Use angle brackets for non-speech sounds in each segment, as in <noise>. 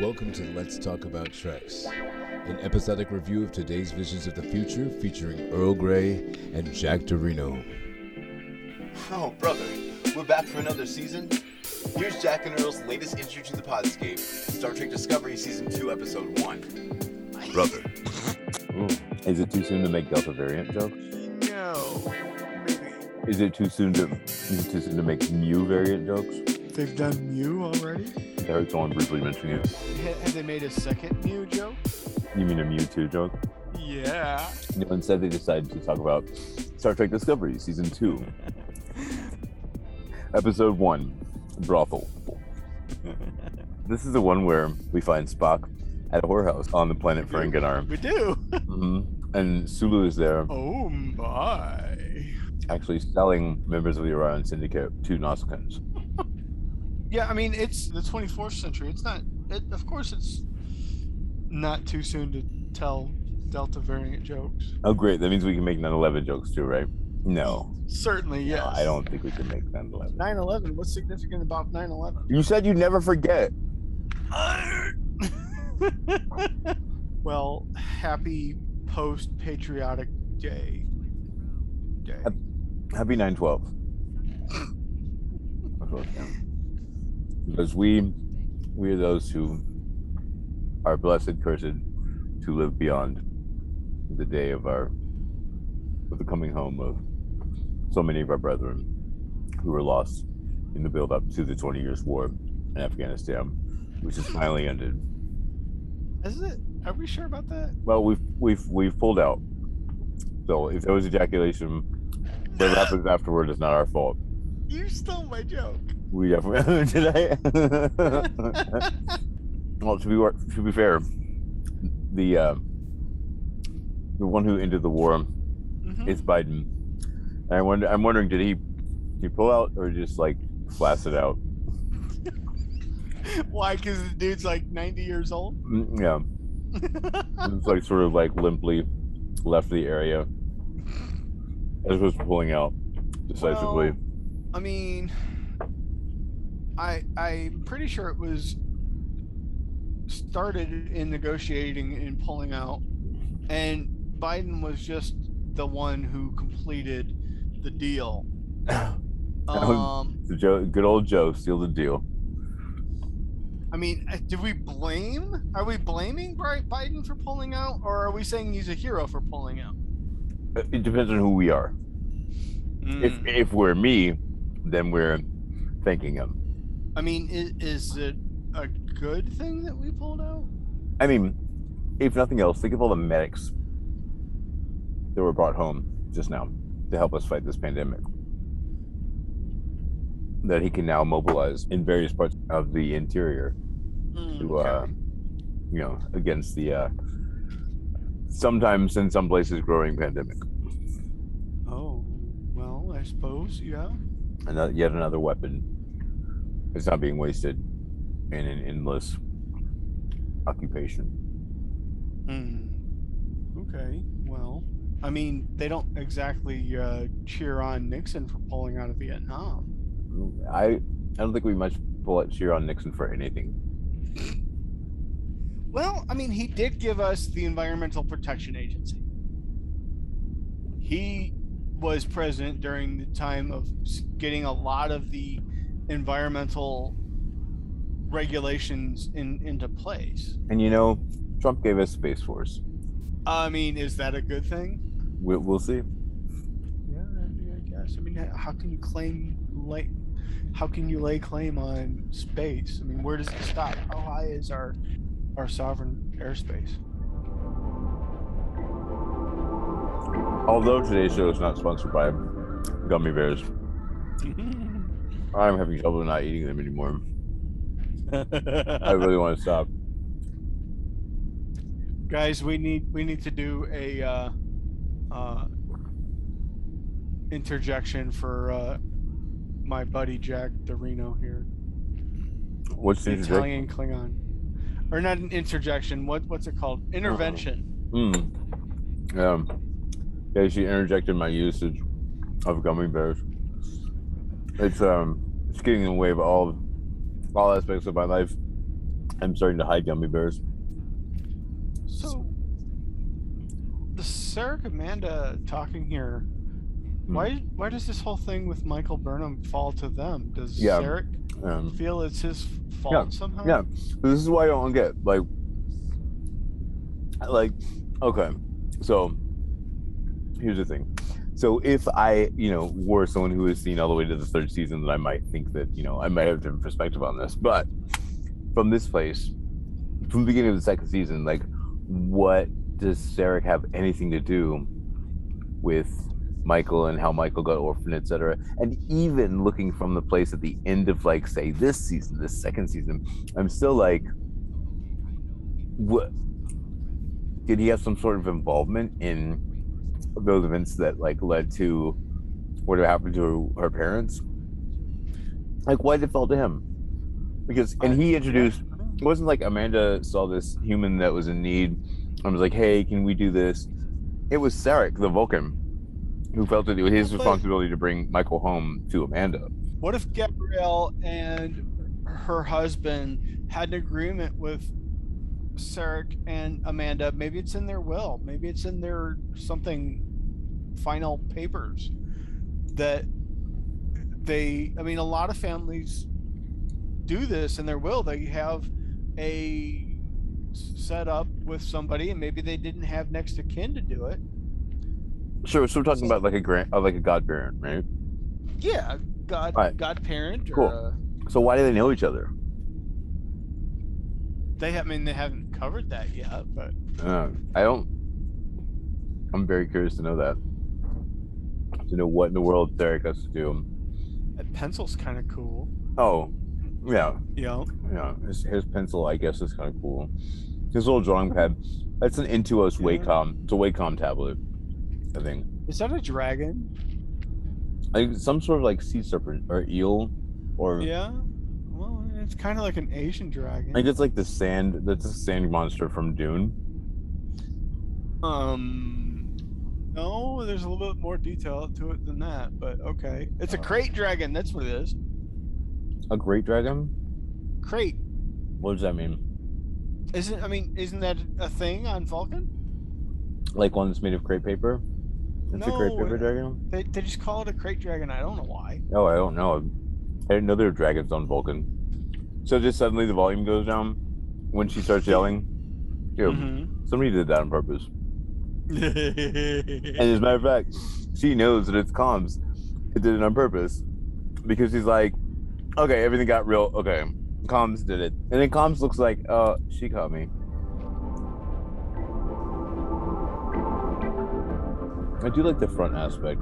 Welcome to Let's Talk About Treks, an episodic review of today's Visions of the Future featuring Earl Grey and Jack Dorino. Oh, brother, we're back for another season. Here's Jack and Earl's latest entry to the Podscape Star Trek Discovery Season 2, Episode 1. Brother. Ooh. Is it too soon to make Delta variant jokes? No, maybe. Is it too soon to is it too soon to make Mu variant jokes? They've done Mew already? Someone briefly mention it. Have they made a second Mew joke? You mean a Mewtwo joke? Yeah. No, instead they decided to talk about Star Trek Discovery Season 2. Episode 1, Brothel. This is the one where we find Spock at a whorehouse on the planet Ferenginar. We do. <laughs> hmm And Sulu is there, Oh my. actually selling members of the Orion Syndicate to Nausicaans. Yeah, I mean it's the 24th century. It's not. It, of course, it's not too soon to tell Delta variant jokes. Oh, great. That means we can make 9 11 jokes too, right? No. Certainly, yes. I don't think we can make 9 11. 9/11. What's significant about 9/11? You said you'd never forget. <laughs> well, happy post-patriotic day. Day. Happy 912. <laughs> That's what it's down. Because we, we are those who are blessed, cursed, to live beyond the day of our, of the coming home of so many of our brethren who were lost in the build up to the 20 years war in Afghanistan, which has finally ended. Is it? Are we sure about that? Well, we've we've we've pulled out. So if there was ejaculation, what happens afterward is not our fault. You stole my joke. We definitely <laughs> did I. <laughs> well, to be to be fair, the uh, the one who ended the war Mhm. is Biden. And I wonder, I'm wondering, did he did he pull out or just like flash it out? <laughs> Why? Because the dude's like 90 years old. Mm, Yeah, it's like sort of like limply left the area as opposed to pulling out decisively. Well, I mean, I I'm pretty sure it was started in negotiating and pulling out, and Biden was just the one who completed the deal. <laughs> Um, Joe, good old Joe, seal the deal. I mean, do we blame? Are we blaming Biden for pulling out, or are we saying he's a hero for pulling out? Uh, It depends on who we are. If Mm. if we're me, then we're thanking him. I mean, is, is it a good thing that we pulled out? I mean, if nothing else, think of all the medics that were brought home just now to help us fight this pandemic. That he can now mobilize in various parts of the interior Mm, to, okay. uh, you know, against the uh, sometimes in some places growing pandemic. Oh, well, I suppose, yeah. And that yet another weapon is not being wasted in an endless occupation. Hmm. Okay, well, I mean, they don't exactly uh, cheer on Nixon for pulling out of Vietnam. I I don't think we much pull out cheer on Nixon for anything. Well, I mean, he did give us the Environmental Protection Agency. He was president during the time of getting a lot of the environmental regulations in into place. And you know, Trump gave us Space Force. I mean, is that a good thing? We'll, we'll see. Yeah, I guess. I mean, how can you claim lay? How can you lay claim on space? I mean, where does it stop? How high is our our sovereign airspace? Although today's show is not sponsored by gummy bears, <laughs> I'm having trouble not eating them anymore. I really want to <laughs> stop. Guys, we need we need to do a uh, uh, interjection for uh, my buddy Jack Dorino here. What's the? Italian Klingon, or not an interjection? What what's it called? Intervention. Mm. Um, yeah, she interjected my usage of gummy bears. It's um, it's getting in the way of all all aspects of my life, I'm starting to hide gummy bears. So, the Sarah Amanda talking here. Hmm. Why? Why does this whole thing with Michael Burnham fall to them? Does Yeah. Sarek Um, feel it's his fault somehow? yeah. this is why I don't get like, like, okay, so here's the thing. So if I, you know, were someone who has seen all the way to the third season, then I might think that, you know, I might have a different perspective on this. But from this place, from the beginning of the second season, like, what does Sarek have anything to do with Michael and how Michael got orphaned, etc. And even looking from the place at the end of like say this season, this second season, I'm still like, what? Did he have some sort of involvement in those events that like led to what happened to her, parents? Like, why did it fall to him? Because and he introduced. It wasn't like Amanda saw this human that was in need and was like, "Hey, can we do this?" It was Sarek, the Vulcan, who felt that it was his responsibility to bring Michael home to Amanda. What if Gabrielle and her husband had an agreement with Sarek and Amanda? Maybe it's in their will. Maybe it's in their something final papers that they. I mean, a lot of families do this in their will. They have a set up with somebody, and maybe they didn't have next of kin to do it. Sure, so we're talking So- about like a grand, uh, like a godparent, right? Yeah, god Right. godparent or Cool. uh, So why do they know each other? they. have, I mean, they haven't covered that yet, but Uh, I don't. I'm very curious to know that. To know what in the world Sarek has to do. that pencil's kind of cool. Oh, yeah, Yeah. yeah. His, his pencil, I guess, is kind of cool. His little drawing pad. That's an Intuos Yeah. Wacom. It's a Wacom tablet. I think. is that a dragon? Like some sort of like sea serpent or eel, or Yeah. It's kind of like an Asian dragon. I think it's like the sand. That's a sand monster from Dune. Um, no, there's a little bit more detail to it than that, but okay. It's a Uh. crate dragon. That's what it is. A great dragon. Crate. What does that mean? Isn't I mean, isn't that a thing on Vulcan? Like one that's made of crepe paper? It's a crepe paper uh, dragon. They, they just call it a crate dragon. I don't know why. Oh, I don't know. I didn't know there were dragons on Vulcan. So just suddenly the volume goes down when she starts yelling. Dude, Mhm. somebody did that on purpose. <laughs> And Mm-hmm. as a matter of fact, she knows that it's comms. It did it on purpose because she's like, okay, everything got real. Okay, comms did it, and then comms looks like, uh, she caught me. I do like the front aspect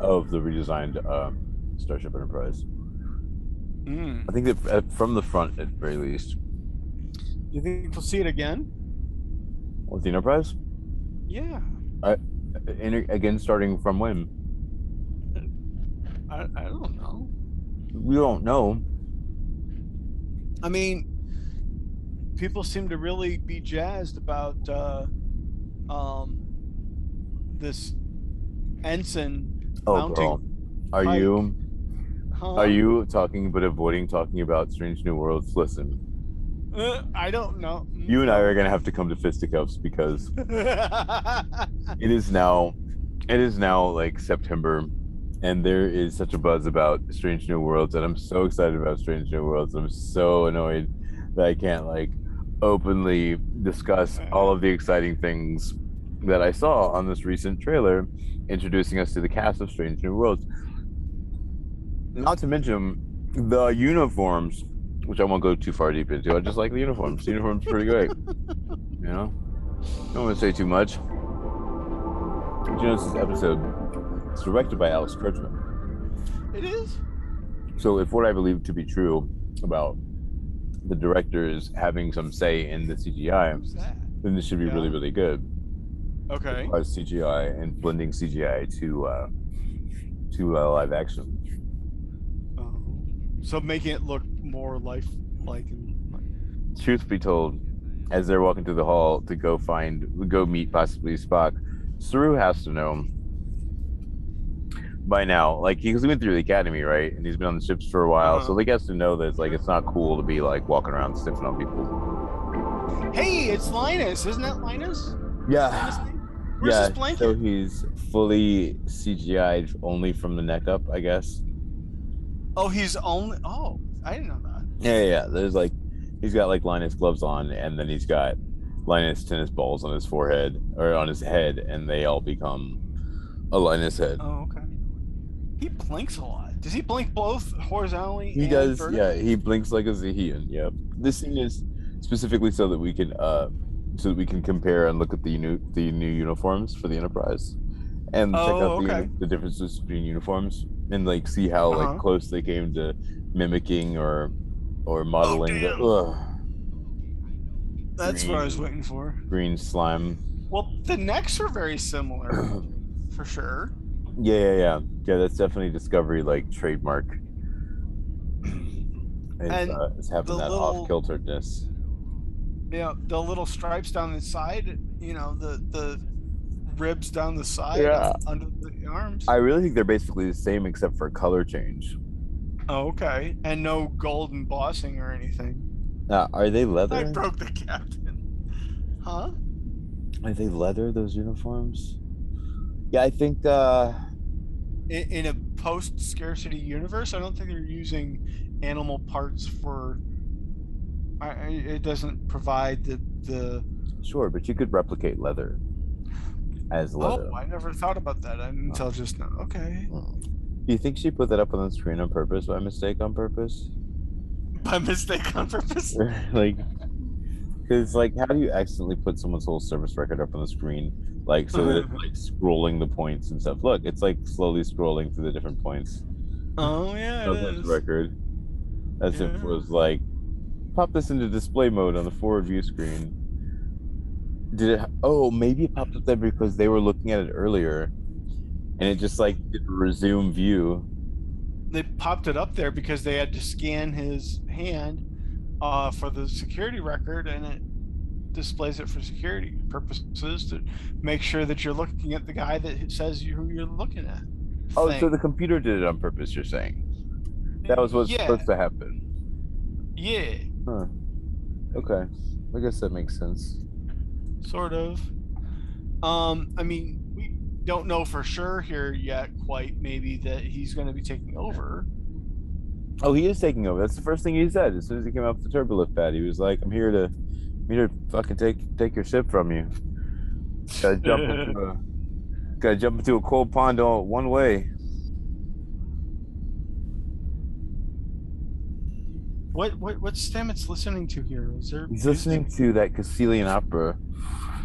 of the redesigned uh, Starship Enterprise. Mm. I think that uh, from the front, at very least, Do You think we'll see it again? with the Enterprise, Yeah. in, again starting from when I, I don't know. we don't know. I mean, people seem to really be jazzed about uh, um, this ensign Oh, mounting. girl, are Pike. you? Huh? Are you talking but avoiding talking about Strange New Worlds? Listen, Uh, I don't know. Mm, you and I are gonna have to come to fisticuffs because <laughs> it is now, it is now like September, and there is such a buzz about Strange New Worlds, and I'm so excited about Strange New Worlds. I'm so annoyed that I can't like openly discuss uh-huh. all of the exciting things that I saw on this recent trailer introducing us to the cast of Strange New Worlds. Not to mention the uniforms, which I won't go too far deep into. I just like the uniforms. The uniforms pretty great. You know? I Don't want to say too much. Did you know this episode is directed by Alex Kurtzman? it is. So if what I believe to be true about the directors having some say in the CGI, then this should be really, Yeah. really good. Okay. As CGI and blending CGI to uh, to uh, live action. So making it look more life-like and Truth be told, as they're walking through the hall to go find, go meet possibly Spock, Saru has to know by now. Like he's been through the academy, right? And he's been on the ships for a while, so Uh-huh. he gets to know that it's like it's not cool to be like walking around sniffing on people. Hey, it's Linus. Isn't that Linus? Yeah, His? Where's yeah. his blanket? So he's fully CGI'd only from the neck up, I guess. Oh, he's only. Oh, I didn't know that. Yeah, yeah. yeah. There's like he's got like Linus gloves on, and then he's got Linus tennis balls on his forehead or on his head, and they all become a Linus head. Oh, okay. He blinks a lot. Does he blink both horizontally? He does, vertically? yeah. He blinks like a Zahian. Yep. This scene is specifically so that we can, uh, so that we can compare and look at the new the new uniforms for the Enterprise, and check Oh, out the, the differences between uniforms, and like see how Uh-huh. like close they came to mimicking or or modeling the damn. ugh, That's what I was waiting for. green slime. Well, the necks are very similar, <clears throat> for sure. Yeah, yeah, yeah. Yeah, that's definitely Discovery like trademark. <clears throat> It's, And uh, it's having the that little- off kilteredness. Yeah, the little stripes down the side. You know, the the ribs down the side Yeah. under the arms. I really think they're basically the same except for color change. oh, okay, and no gold embossing or anything. Uh, are they leather? I broke the captain. Huh? Are they leather? Those uniforms? Yeah, I think. uh in, in a post scarcity universe, I don't think they're using animal parts for. I, I, it doesn't provide the the. Sure, but you could replicate leather as oh, leather. Oh, I never thought about that until uh-huh. just now. Okay, Do you think she put that up on the screen on purpose by mistake on purpose? <laughs> by mistake on purpose. <laughs> like, because like, how do you accidentally put someone's whole service record up on the screen? Like, so that it's <laughs> like scrolling the points and stuff. Look, it's like slowly scrolling through the different points. Oh yeah, it record, as if it was like, pop this into display mode on the forward view screen. Did it? Oh, maybe it popped up there because they were looking at it earlier, and it just like did resume view. They popped it up there because they had to scan his hand uh, for the security record, and it displays it for security purposes to make sure that you're looking at the guy that says you, who you're looking at. Oh, so the computer did it on purpose. You're saying that was what's yeah, supposed to happen. Yeah, Huh. Okay. I guess that makes sense. Sort of. Um, I mean, we don't know for sure here yet, quite maybe that he's going to be taking over. Oh, he is taking over. That's the first thing he said as soon as he came off the turbolift pad. He was like, "I'm here to, I'm here to fucking take take your ship from you. Gotta jump <laughs> into a, gotta jump into a cold pond all one way." What what what's Stamets listening to here? Is there? He's listening to that Caecilian opera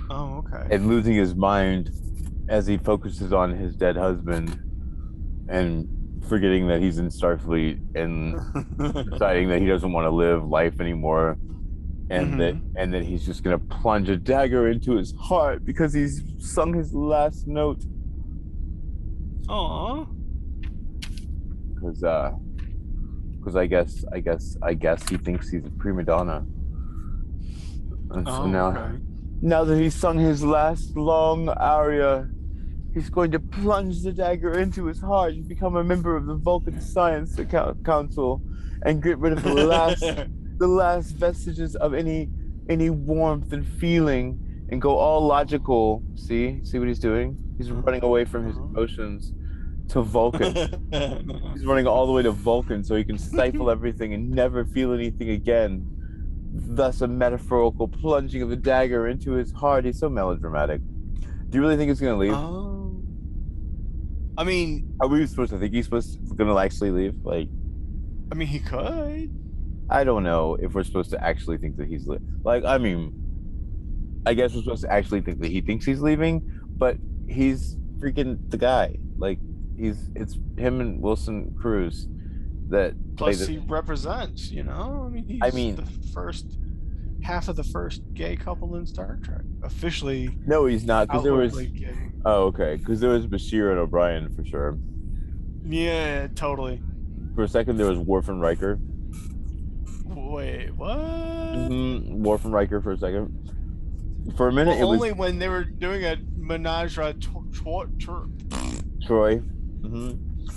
Oh, okay. and losing his mind as he focuses on his dead husband and forgetting that he's in Starfleet and <laughs> deciding that he doesn't want to live life anymore and that and that he's just gonna plunge a dagger into his heart because he's sung his last note Aw. because uh because I guess I guess I guess he thinks he's a prima donna and so Oh, now okay. now that he's sung his last long aria he's going to plunge the dagger into his heart and become a member of the Vulcan Science Council and get rid of the last <laughs> the last vestiges of any any warmth and feeling and go all logical. See? See what he's doing? He's running away from his Uh-huh. emotions to Vulcan. <laughs> he's running all the way to Vulcan so he can stifle everything and never feel anything again. Thus a metaphorical plunging of the dagger into his heart. He's so melodramatic. Do you really think he's gonna leave? oh. I mean, Are we supposed to think he's supposed to, gonna actually leave? Like I mean, he could. I don't know if we're supposed to actually think that he's li- like. I mean, I guess we're supposed to actually think that he thinks he's leaving, but he's freaking the guy. Like he's it's him and Wilson Cruz that Plus, the. he represents. You know, I mean, he's I mean- the first half of the first gay couple in Star Trek, officially No, he's not because there was. gay. Oh, okay. Because there was Bashir and O'Brien for sure. Yeah, totally. For a second, there was Worf and Riker. Wait, what? Mm-hmm. Worf and Riker for a second. For a minute, Well, it was only when they were doing a menage a tw- tw- tw- Troi. Hmm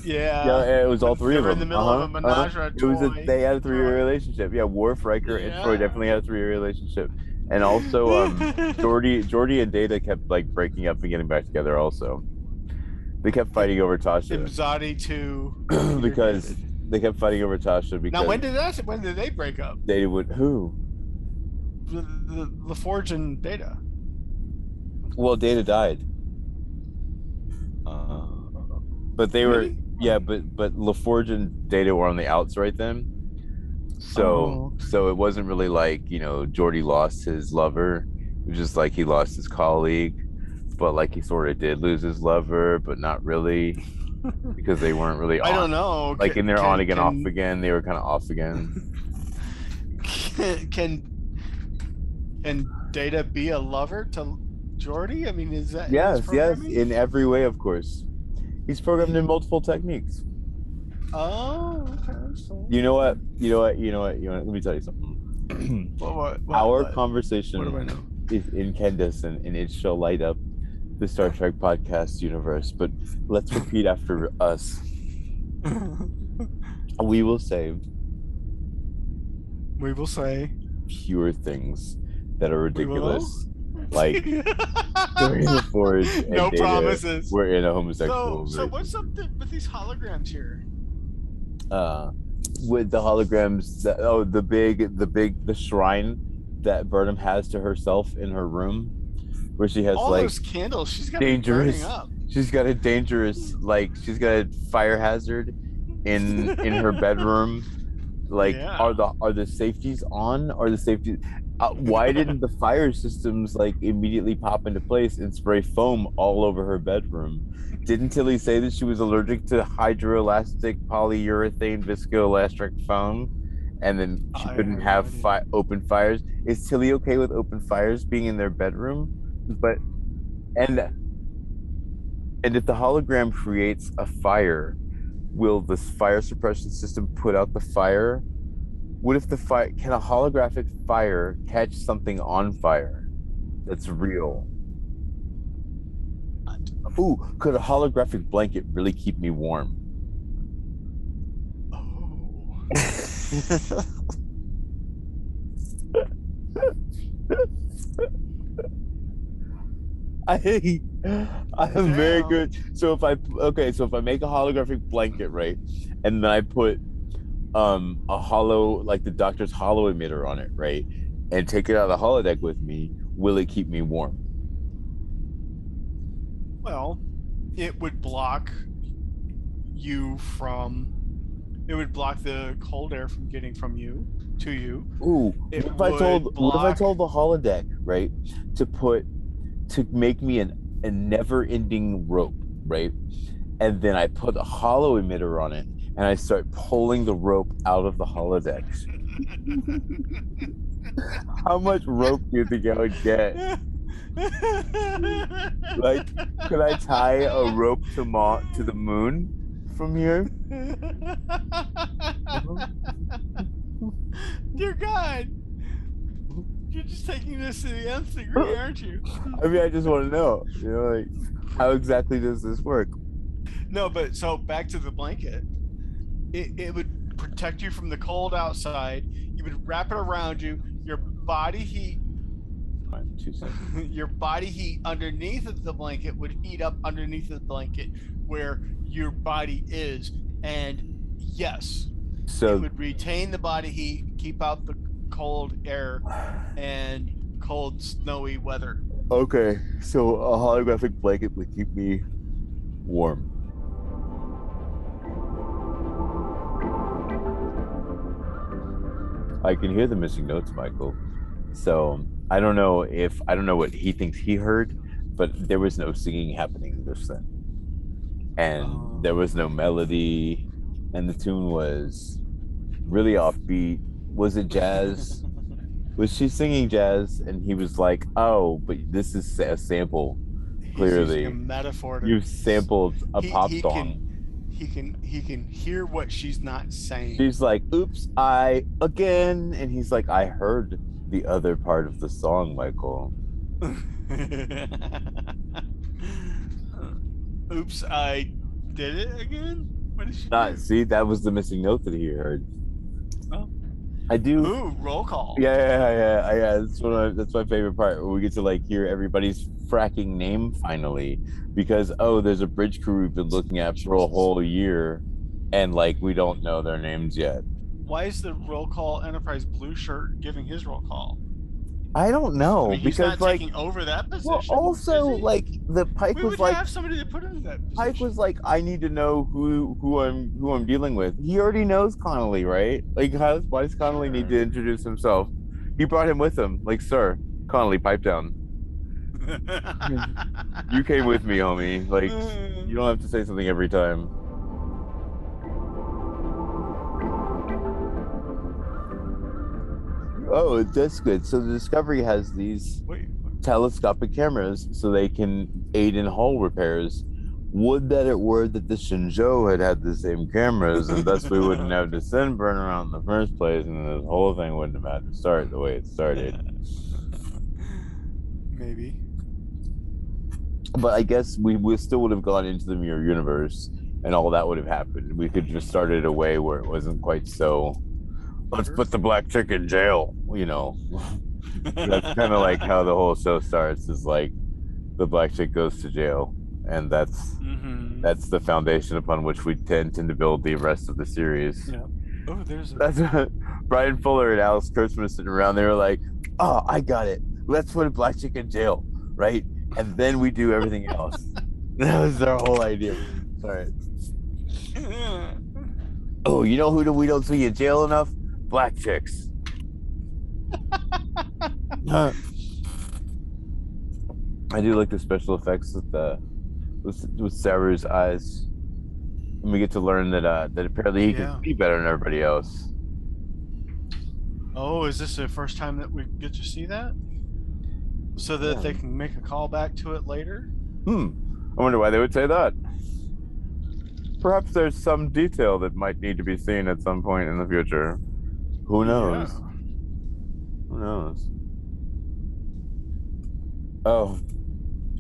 Yeah. Yeah, it was all three of them. in the middle uh-huh, of a uh-huh. menage It was a, they had a three-year relationship. Yeah, Worf, Riker, and Troi definitely had a three-year relationship. And also, um, <laughs> Geordi, Geordi and Data kept like breaking up and getting back together. Also, they kept fighting over Tasha Imzadi too. <clears throat> because they kept fighting over Tasha because now when did that when did they break up? they would who? The the, the Forge and Data. Well, Data died, but they were yeah, but but LaForge and Data were on the outs right then. So Oh, so it wasn't really like you know Geordi lost his lover. It was just like he lost his colleague, but like he sort of did lose his lover, but not really <laughs> because they weren't really. On. I don't know. Like Can- in their can- on again, off again. They were kind of off again. <laughs> Can, can can Data be a lover to Geordi? I mean, is that yes, yes, in every way, of course. He's programmed in multiple techniques. Oh, okay. You know what? You know what? You know what? You know what? Let me tell you something. <clears throat> what, what, what, Our conversation What do I know? is incandescent and it shall light up the Star Trek podcast universe. But let's repeat after us. <laughs> We will say we will say pure things that are ridiculous. Like during the <laughs> forge no Data, promises. We're in a homosexual. So, so what's up th- with these holograms here? uh with the holograms that oh the big the big the shrine that Burnham has to herself in her room where she has All like those candles, she's got dangerous- up. she's got a dangerous like she's got a fire hazard in in her <laughs> bedroom like Yeah. are the are the safeties on are the safety uh, why didn't the fire systems like immediately pop into place and spray foam all over her bedroom didn't tilly say that she was allergic to hydroelastic polyurethane viscoelastic foam and then she I couldn't have have no idea. fi- open fires is tilly okay with open fires being in their bedroom but and and if the hologram creates a fire, will the fire suppression system put out the fire? What if the fire can a holographic fire catch something on fire that's real? Ooh, could a holographic blanket really keep me warm? Oh. <laughs> I hate I am very good. So if I okay, so if I make a holographic blanket, right, and then I put um a hollow like the doctor's holo emitter on it, right, and take it out of the holodeck with me, will it keep me warm? Well, it would block you from. It would block the cold air from getting from you to you. Ooh, It what if I told what if I told the holodeck, right, to put to make me an a never ending rope, right? And then I put a holo emitter on it and I start pulling the rope out of the holodeck. <laughs> How much rope do you think I would get? Like, Could I tie a rope to Ma- to the moon from here? Dear God, you're just taking this to the nth degree, aren't you? I mean, I just want to know, you know, like how exactly does this work? No, but so back to the blanket. It, it would protect you from the cold outside. You would wrap it around you. Your body heat, two seconds. <laughs> your body heat underneath of the blanket would heat up underneath the blanket where your body is. And yes, so it would retain the body heat, keep out the cold air and cold, snowy weather. okay, so a holographic blanket would keep me warm. I can hear the missing notes, Michael. So I don't know if I don't know what he thinks he heard, but there was no singing happening this then, and Oh. there was no melody, and the tune was really offbeat. Was it jazz? was she singing jazz? And he was like, "Oh, but this is a sample. Clearly. a metaphor to You've sampled a He- pop he song." Can, he can he can hear what she's not saying. She's like, "Oops, I again," and he's like, "I heard the other part of the song, Michael." <laughs> Oops, I did it again. What did she Not do? see, that was the missing note that he heard. Oh. I do. Ooh, roll call. Yeah, yeah, yeah, yeah. yeah. That's one of, that's my favorite part. Where we get to like hear everybody's fracking name finally, because oh, there's a bridge crew we've been looking at for a whole year, and like we don't know their names yet. Why is the roll call Enterprise blue shirt giving his roll call? I don't know I mean, he's because not like, taking over that position. well, also like the Pike we was would like have somebody to put in that position. Pike was like, I need to know who who I'm who I'm dealing with. He already knows Connolly, right? Like, how, why does Connolly need to introduce himself? He brought him with him. Like, sir, Connolly, pipe down. <laughs> You came with me, homie. Like, you don't have to say something every time. Oh, that's good. So the Discovery has these Wait, telescopic cameras so they can aid in hull repairs. Would that it were that the Shenzhou had had the same cameras, and thus we wouldn't <laughs> have to send burn around in the first place, and this whole thing wouldn't have had to start the way it started. <laughs> maybe. But I guess we, we still would have gone into the mirror universe, and all that would have happened. We could just start it a way where it wasn't quite so. Let's put the black chick in jail, you know. <laughs> that's kind of like how the whole show starts. Is like the black chick goes to jail, and that's Mm-hmm. that's the foundation upon which we tend, tend to build the rest of the series. Yeah. Oh, there's a. That's <laughs> Bryan Fuller and Alex Kurtzman sitting around. They were like, "Oh, I got it. Let's put a black chick in jail, right? And then we do everything else." <laughs> that was their whole idea. Sorry. Oh, you know who do we don't see in jail enough? Black chicks. Huh. <laughs> I do like the special effects with the with, with Saru's eyes. And we get to learn that uh that apparently he Yeah. can see better than everybody else. oh, is this the first time that we get to see that? So that they can make a callback to it later? Hmm. I wonder why they would say that. Perhaps there's some detail that might need to be seen at some point in the future. Who knows? Yeah. Who knows? Oh,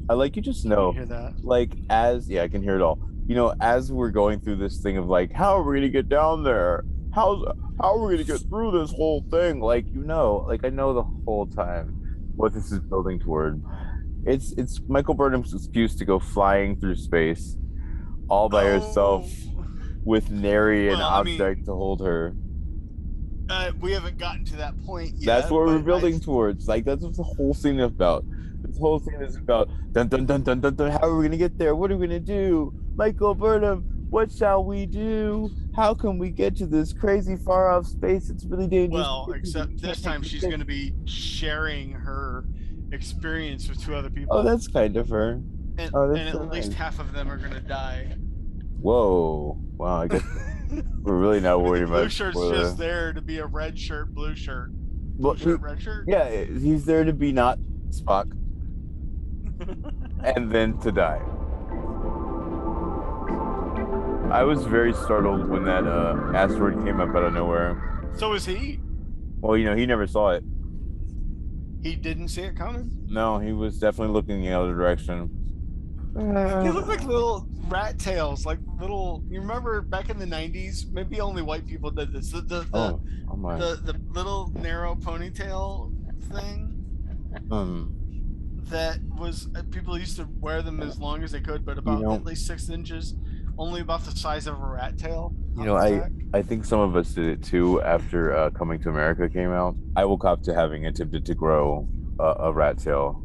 I like you just know, you hear that? like as yeah, I can hear it all. You know, as we're going through this thing of like, how are we gonna get down there? How's how are we gonna get through this whole thing? Like you know, like I know the whole time what this is building toward. It's it's Michael Burnham's excuse to go flying through space all by herself Oh, with nary an Well, I mean- object to hold her. Uh, we haven't gotten to that point yet. That's what we're building I- towards. Like that's what the whole scene is about. This whole scene is about dun dun dun dun dun dun. How are we gonna get there? What are we gonna do? Michael Burnham, what shall we do? How can we get to this crazy far off space? It's really dangerous. Well, <laughs> except this time she's going to be sharing her experience with two other people. Oh, that's kind of her. and, oh, and at least half of them are going to die. Whoa. Wow. I guess <laughs> we're really not worried the blue about. shirt's spoiler. just there to be a red shirt, blue shirt, Well, shirt, red shirt. yeah, he's there to be not Spock <laughs> and then to die. I was very startled when that uh, asteroid came up out of nowhere. so was he. Well, you know, he never saw it. He didn't see it coming. No, he was definitely looking the other direction. They look like little rat tails, like little. You remember back in the '90s? Maybe only white people did this. The the the, Oh, oh my. the, the little narrow ponytail thing Um, that was uh, people used to wear them as long as they could, but about know- at least six inches, only about the size of a rat tail. You know, I- back. I think some of us did it too after uh, Coming to America came out. I woke up to having attempted to grow a, a rat tail,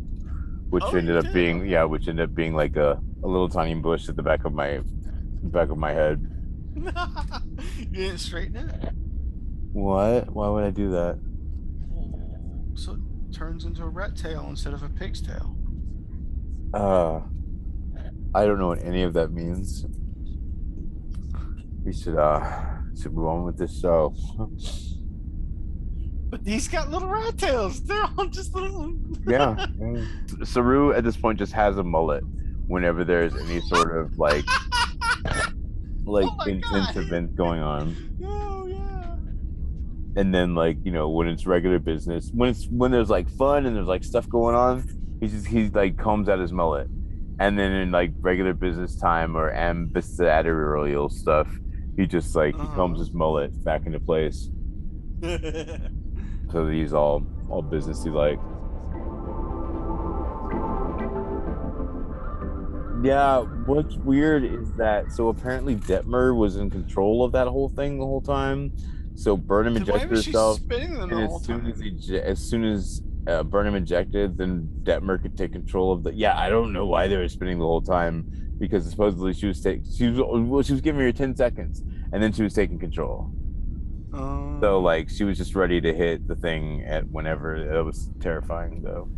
which Oh, ended up did? being yeah, which ended up being like a, a little tiny bush at the back of my back of my head. <laughs> you didn't straighten it, What? Why would I do that? so it turns into a rat tail instead of a pig's tail. Uh, I don't know what any of that means. We should uh should move on with this show. <laughs> But he's got little rat tails. They're all just little. <laughs> yeah. Saru at this point just has a mullet whenever there's any sort of like <laughs> like Oh intense God. event going on. oh yeah. And then like, you know, when it's regular business, when it's when there's like fun and there's like stuff going on, he just he like combs out his mullet. And then in like regular business time or ambassadorial stuff, He just like he combs his mullet back into place, <laughs> so that he's all all businessy like. Yeah, what's weird is that so apparently Detmer was in control of that whole thing the whole time. So Burnham Why injected was she herself, spinning them the and whole as soon time? as he, as soon as uh, Burnham injected, then Detmer could take control of the. Yeah, I don't know why they were spinning the whole time because supposedly she was taking she was well she was giving her ten seconds and then she was taking control. Um, So like she was just ready to hit the thing at whenever. It was terrifying though.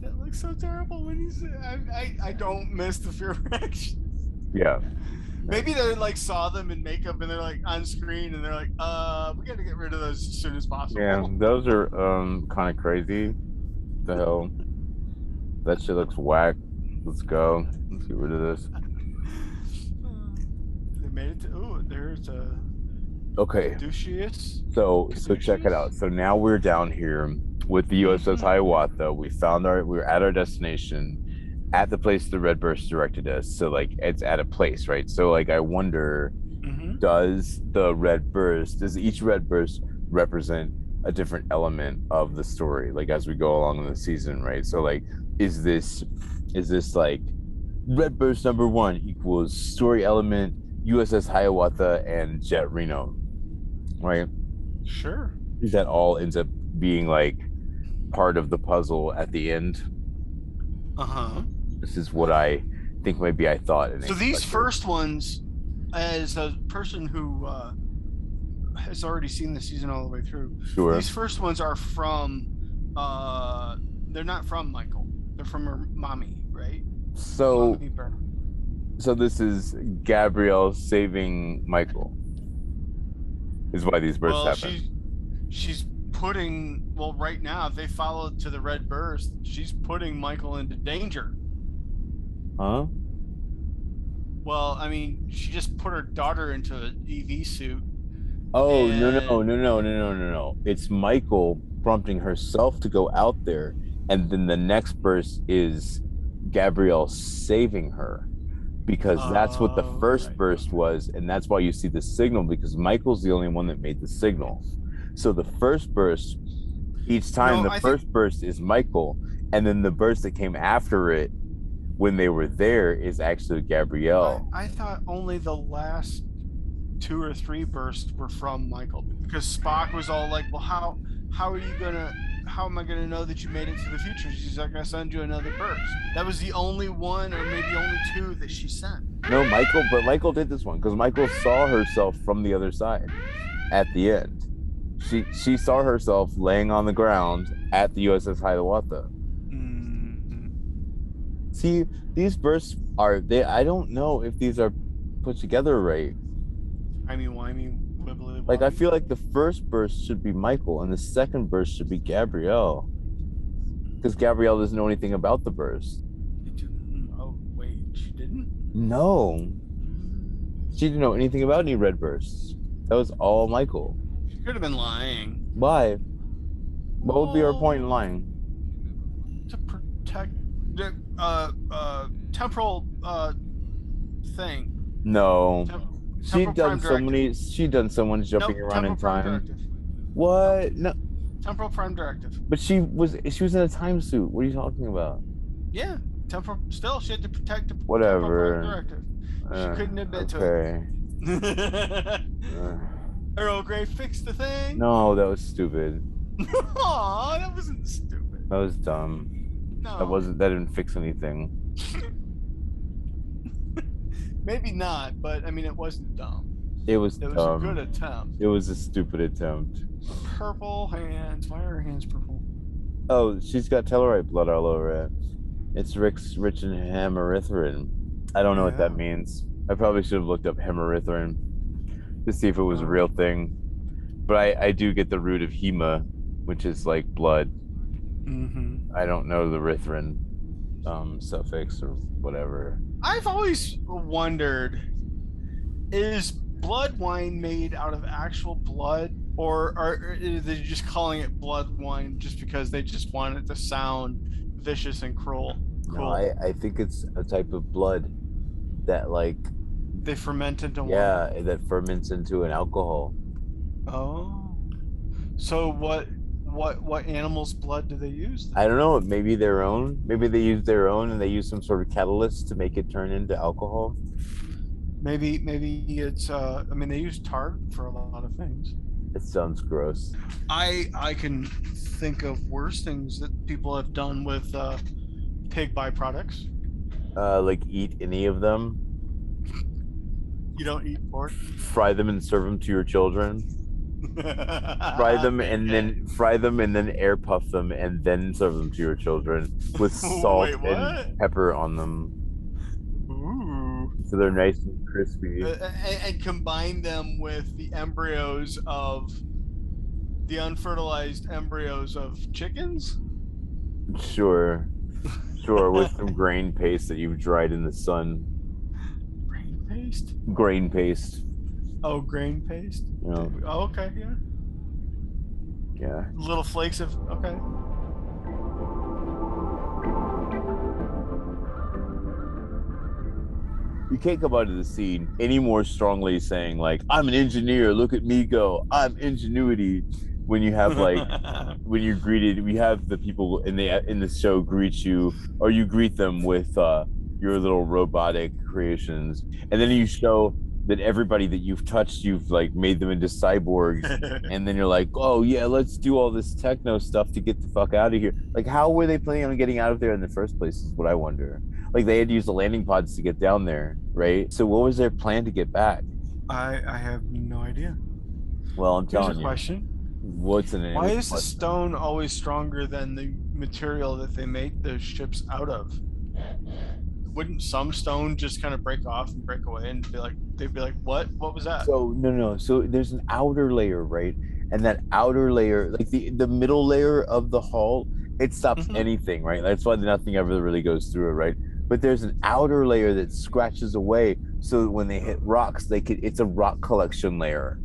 that looks so terrible when he's. I, I, I don't miss the fear reaction. Yeah. Maybe they like saw them in makeup and they're like on screen and they're like, uh, we got to get rid of those as soon as possible. Yeah, those are um kind of crazy. The hell, that shit looks whack. Let's go. Let's get rid of this. they made it to. Oh, there's a Okay, Ducius. so so check it out. So now we're down here with the USS Hiawatha. We found our we we're at our destination, at the place the red burst directed us. So like it's at a place, right? So like I wonder, Mm-hmm. does the red burst does each red burst represent a different element of the story like as we go along in the season right so like is this is this like red burst number one equals story element uss hiawatha and Jett Reno right Sure. is that all ends up being like part of the puzzle at the end Uh huh. this is what i think maybe i thought So these first ones, as a person who uh, has already seen the season all the way through, sure these first ones are from. Uh, they're not from Michael. They're from her mommy, right? so Mommy So this is Gabrielle saving Michael. Is why these bursts well, happen. she's she's putting. Well, right now, if they follow to the red burst, she's putting Michael into danger. Huh? Well, I mean, she just put her daughter into an EV suit. Oh no no no no no no no no! It's Michael prompting herself to go out there, and then the next burst is Gabrielle saving her, because that's what the Oh, first right. burst was, and that's why you see the signal because Michael's the only one that made the signal. So the first burst, each time No, the I think- first burst is Michael, and then the burst that came after it, when they were there, is actually Gabrielle. I, I thought only the last two or three bursts were from Michael because Spock was all like, "Well, how how are you gonna how am I gonna know that you made it to the future?" She's like, "I send you another burst." That was the only one, or maybe only two that she sent. No, Michael, but Michael did this one because Michael saw herself from the other side at the end. She she saw herself laying on the ground at the USS Hiawatha. Mm, See, these bursts are they. I don't know if these are put together right. Timey wimey wibbly. Like I feel like the first burst should be Michael and the second burst should be Gabrielle, because Gabrielle doesn't know anything about the burst. It Oh wait, she didn't. No, she didn't know anything about any red bursts. That was all Michael. She could have been lying Why? What would be her point in lying? to protect the uh uh temporal uh thing. No. She'd temporal done so many she'd done so much jumping Nope, around in time. directive. What? No Temporal prime directive. but she was she was in a time suit. What are you talking about? Yeah, temporal. Still, she had to protect the Whatever. directive. Uh, couldn't admit to okay. it. <laughs> Uh, Earl Grey fixed the thing. no, that was stupid. <laughs> Aw, that wasn't stupid. That was dumb. No, That wasn't that didn't fix anything. <laughs> Maybe not, but I mean, it wasn't dumb. It was It was dumb. a good attempt. it was a stupid attempt. Purple hands. Why are her hands purple? Oh, she's got Tellarite blood all over it. It's Rick's rich in hemerythrin. I don't know what that means. I probably should have looked up hemerythrin to see if it was a real thing. But I, I do get the root of hema, which is like blood. Mm-hmm. I don't know the rithrin um, suffix or whatever. I've always wondered: is blood wine made out of actual blood, or are they just calling it blood wine just because they just want it to sound vicious and cruel? No, I, I think it's a type of blood that like They ferment into wine. Yeah, that ferments into an alcohol. Oh. So what what what animal's blood do they use? I don't know. Maybe their own. Maybe they use their own, and they use some sort of catalyst to make it turn into alcohol. Maybe maybe it's uh I mean they use targ for a lot of things. It sounds gross. I I can think of worse things that people have done with uh pig byproducts. Uh, like eat any of them, You don't eat pork. fry them and serve them to your children. Fry them <laughs> and then fry them and then air puff them and then serve them to your children with <laughs> salt Wait, and pepper on them, Ooh. so they're nice and crispy. Uh, and, and combine them with the embryos of the unfertilized embryos of chickens. Sure, sure, with some <laughs> grain paste that you've dried in the sun. Grain paste. Grain paste, Oh, grain paste. you know, Oh, okay, yeah. yeah. Little flakes of okay. You can't come out of the scene any more strongly saying like, "I'm an engineer. Look at me go. I'm ingenuity." When you have like <laughs> when you're greeted, we have the people in the in the show greet you, or you greet them with uh, your little robotic creations, and then you show that everybody that you've touched, you've like made them into cyborgs, <laughs> and then you're like, oh yeah, let's do all this techno stuff to get the fuck out of here. Like, how were they planning on getting out of there in the first place? Is what I wonder. Like, they had to use the landing pods to get down there, right? So, what was their plan to get back? I I have no idea. Well, I'm Here's telling a you, question: what's an Why is the stone always stronger than the material that they make the ships out of? Wouldn't some stone just kind of break off and break away and be like they'd be like, What? What was that? So no, no. So there's an outer layer, right? And that outer layer, like the the middle layer of the hull, it stops Mhm. anything, right? That's why nothing ever really goes through it, right? But there's an outer layer that scratches away, so that when they hit rocks, they could. It's a rock collection layer,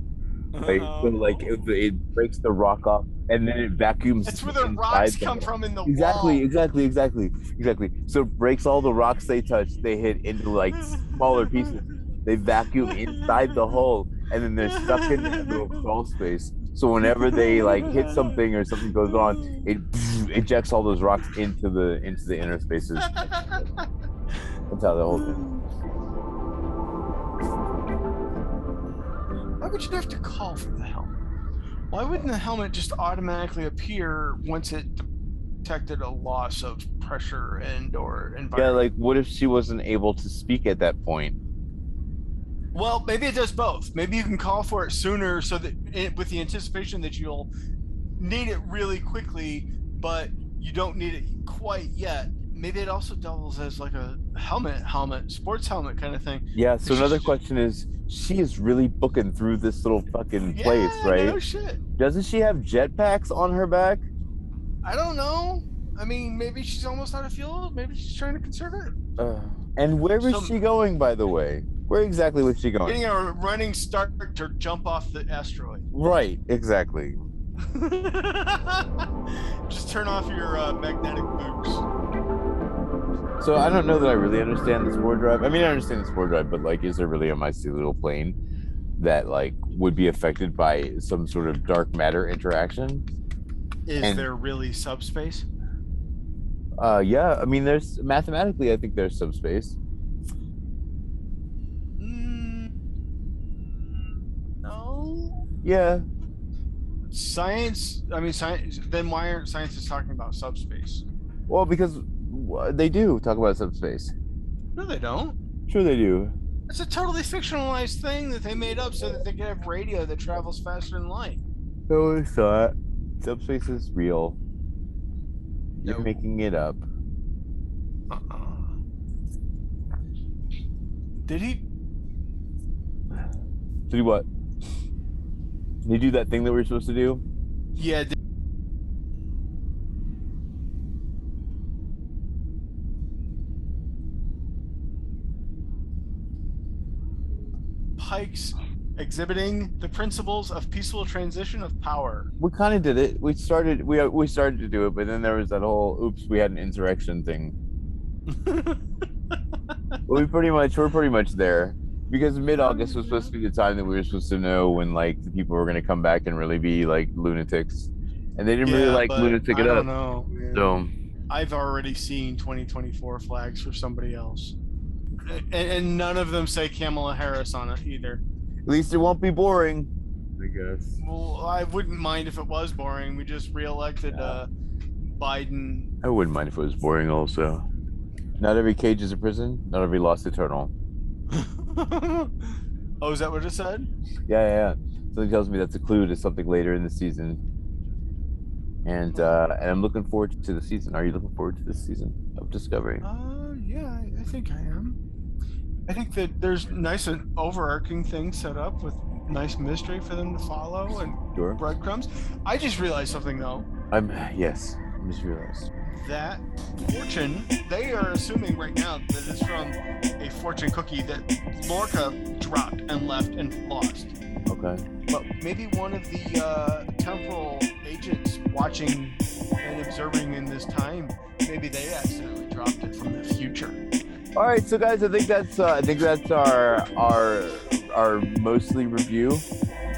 right? So uh-huh. like it, it breaks the rock off, and then it vacuums. That's where the rocks come hull. from in the Exactly, wall. exactly, exactly, exactly. So it breaks all the rocks they touch. They hit into like smaller pieces. They vacuum inside the <laughs> hole, and then they're stuck in that little crawl space. So whenever they like hit something or something goes on, it <sniffs> ejects all those rocks into the into the inner spaces. That's how the whole thing. Would you have to call for the helmet? Why wouldn't the helmet just automatically appear once it detected a loss of pressure and or environment? Yeah, like what if she wasn't able to speak at that point? well, maybe it does both. Maybe you can call for it sooner, so that it, with the anticipation that you'll need it really quickly, but you don't need it quite yet. Maybe it also doubles as like a helmet, helmet, sports helmet kind of thing. Yeah. So another just- question is, she is really booking through this little fucking place, right? No shit. Doesn't she have jetpacks on her back? I don't know. I mean, maybe she's almost out of fuel. Maybe she's trying to conserve it. Uh, and where is Some- she going, by the way? Where exactly was she going? Getting a running start to jump off the asteroid. Right, exactly. <laughs> Just turn off your uh, magnetic boots. So I don't know that I really understand this spore drive. I mean, I understand this spore drive, but like, is there really a mycelial plane that like would be affected by some sort of dark matter interaction? Is And- there really subspace? Uh, yeah. I mean, there's mathematically, I think there's subspace. Mm, no. Yeah. Science. I mean, science. Then why aren't scientists talking about subspace? Well, because they do talk about subspace. No, they don't. Sure, they do. It's a totally fictionalized thing that they made up so that they could have radio that travels faster than light. So I thought subspace is real. You're No. making it up. Uh-uh. Did he? To do what? They do that thing that we are supposed to do. Yeah. Exhibiting the principles of peaceful transition of power. We kind of did it. We started. We uh, we started to do it, but then there was that whole "oops, we had an insurrection" thing. <laughs> We pretty much we're pretty much there. because mid-August was supposed to be the time that we were supposed to know when like the people were going to come back and really be like lunatics, and they didn't really Yeah, like but lunatic I it don't up. know. So I've already seen 2024 flags for somebody else, and, and none of them say Kamala Harris on it either. at least it won't be boring. I guess. Well, I wouldn't mind if it was boring. We just reelected uh, Biden. I wouldn't mind if it was boring. Also, not every cage is a prison. Not every lost eternal. <laughs> oh, is that what it said? Yeah, yeah. yeah. Something tells me that's a clue to something later in the season. And uh, and I'm looking forward to the season. Are you looking forward to the season of Discovery? Uh, yeah, I- I think I am. I think that there's nice and overarching things set up with nice mystery for them to follow and Sure. breadcrumbs. I just realized something though. I'm yes. I just realized. that fortune they are assuming right now that it's from a fortune cookie that Lorca dropped and left and lost. Okay. But maybe one of the uh, temporal agents watching and observing in this time, maybe they accidentally dropped it from the future. All right, so guys, I think that's uh, I think that's our our our mostly review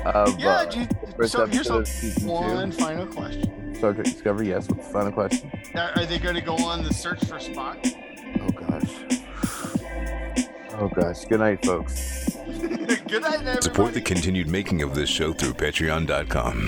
of Yeah, uh, you- first so here's episode a, of season one two. final question. Star Trek Discovery. Yes. What's the final question? Are, are they going to go on the search for Spock? Oh gosh. Oh gosh. Good night, folks. <laughs> Good night, everybody. Support the continued making of this show through patreon.com.